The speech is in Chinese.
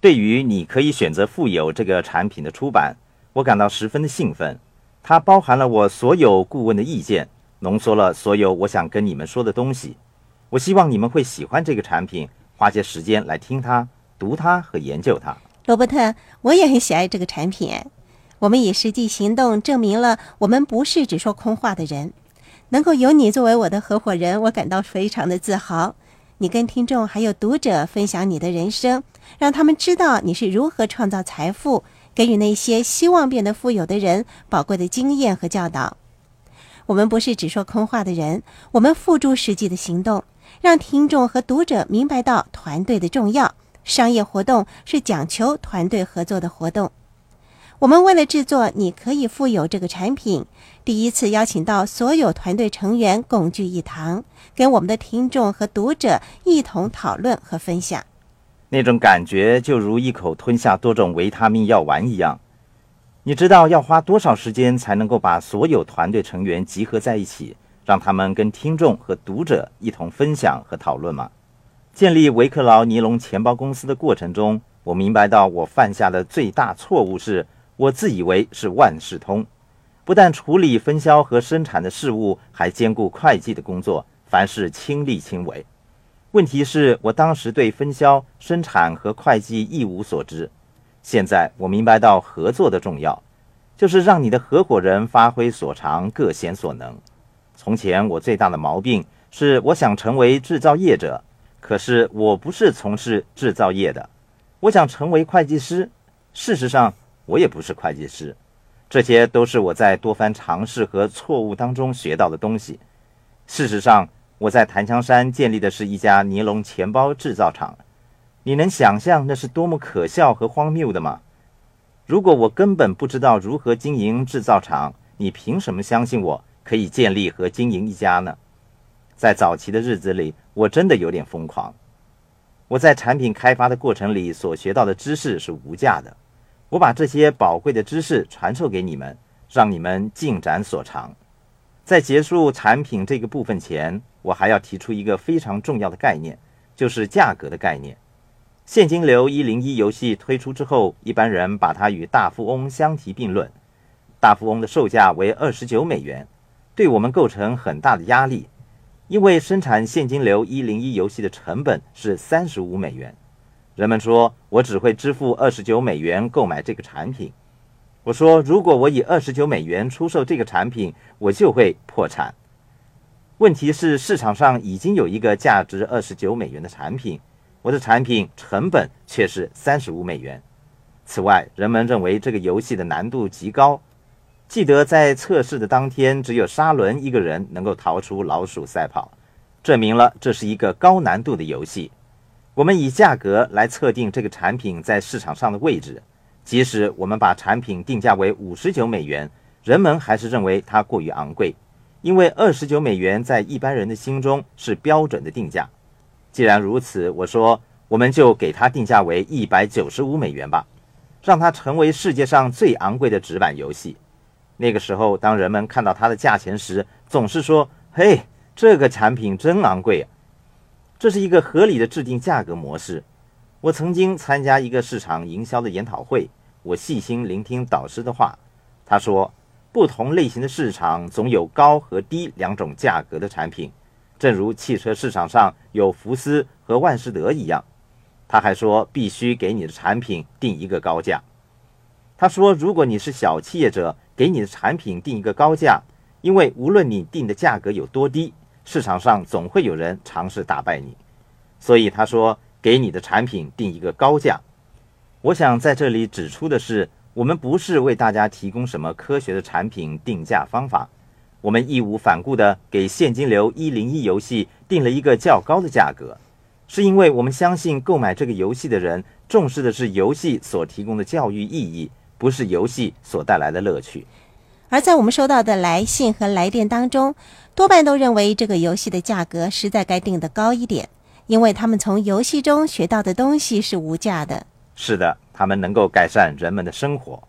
对于你可以选择富有这个产品的出版，我感到十分的兴奋。它包含了我所有顾问的意见，浓缩了所有我想跟你们说的东西。我希望你们会喜欢这个产品，花些时间来听它、读它和研究它。罗伯特，我也很喜爱这个产品。我们以实际行动证明了我们不是只说空话的人。能够有你作为我的合伙人，我感到非常的自豪。你跟听众还有读者分享你的人生，让他们知道你是如何创造财富，给予那些希望变得富有的人宝贵的经验和教导。我们不是只说空话的人，我们付诸实际的行动，让听众和读者明白到团队的重要。商业活动是讲求团队合作的活动。我们为了制作你可以富有这个产品，第一次邀请到所有团队成员共聚一堂，跟我们的听众和读者一同讨论和分享。那种感觉就如一口吞下多种维他命药丸一样。你知道要花多少时间才能够把所有团队成员集合在一起，让他们跟听众和读者一同分享和讨论吗？建立维克劳尼龙钱包公司的过程中，我明白到我犯下的最大错误是。我自以为是万事通，不但处理分销和生产的事务，还兼顾会计的工作，凡事亲力亲为。问题是我当时对分销、生产和会计一无所知。现在我明白到合作的重要，就是让你的合伙人发挥所长，各显所能。从前我最大的毛病是我想成为制造业者，可是我不是从事制造业的。我想成为会计师，事实上。我也不是会计师，这些都是我在多番尝试和错误当中学到的东西。事实上，我在檀香山建立的是一家尼龙钱包制造厂。你能想象那是多么可笑和荒谬的吗？如果我根本不知道如何经营制造厂，你凭什么相信我可以建立和经营一家呢？在早期的日子里，我真的有点疯狂。我在产品开发的过程里所学到的知识是无价的。我把这些宝贵的知识传授给你们，让你们尽展所长。在结束产品这个部分前，我还要提出一个非常重要的概念，就是价格的概念。现金流一零一游戏推出之后，一般人把它与大富翁相提并论。大富翁的售价为二十九美元，对我们构成很大的压力，因为生产现金流一零一游戏的成本是三十五美元。人们说我只会支付二十九美元购买这个产品。我说，如果我以二十九美元出售这个产品，我就会破产。问题是市场上已经有一个价值二十九美元的产品，我的产品成本却是三十五美元。此外，人们认为这个游戏的难度极高。记得在测试的当天，只有沙伦一个人能够逃出老鼠赛跑，证明了这是一个高难度的游戏。我们以价格来测定这个产品在市场上的位置，即使我们把产品定价为五十九美元，人们还是认为它过于昂贵，因为二十九美元在一般人的心中是标准的定价。既然如此，我说我们就给它定价为一百九十五美元吧，让它成为世界上最昂贵的纸板游戏。那个时候，当人们看到它的价钱时，总是说：“嘿，这个产品真昂贵。”这是一个合理的制定价格模式。我曾经参加一个市场营销的研讨会，我细心聆听导师的话。他说，不同类型的市场总有高和低两种价格的产品，正如汽车市场上有福斯和万事得一样。他还说，必须给你的产品定一个高价。他说，如果你是小企业者，给你的产品定一个高价，因为无论你定的价格有多低。市场上总会有人尝试打败你，所以他说给你的产品定一个高价。我想在这里指出的是，我们不是为大家提供什么科学的产品定价方法，我们义无反顾地给现金流一零一游戏定了一个较高的价格，是因为我们相信购买这个游戏的人重视的是游戏所提供的教育意义，不是游戏所带来的乐趣。而在我们收到的来信和来电当中，多半都认为这个游戏的价格实在该定得高一点，因为他们从游戏中学到的东西是无价的。是的，他们能够改善人们的生活。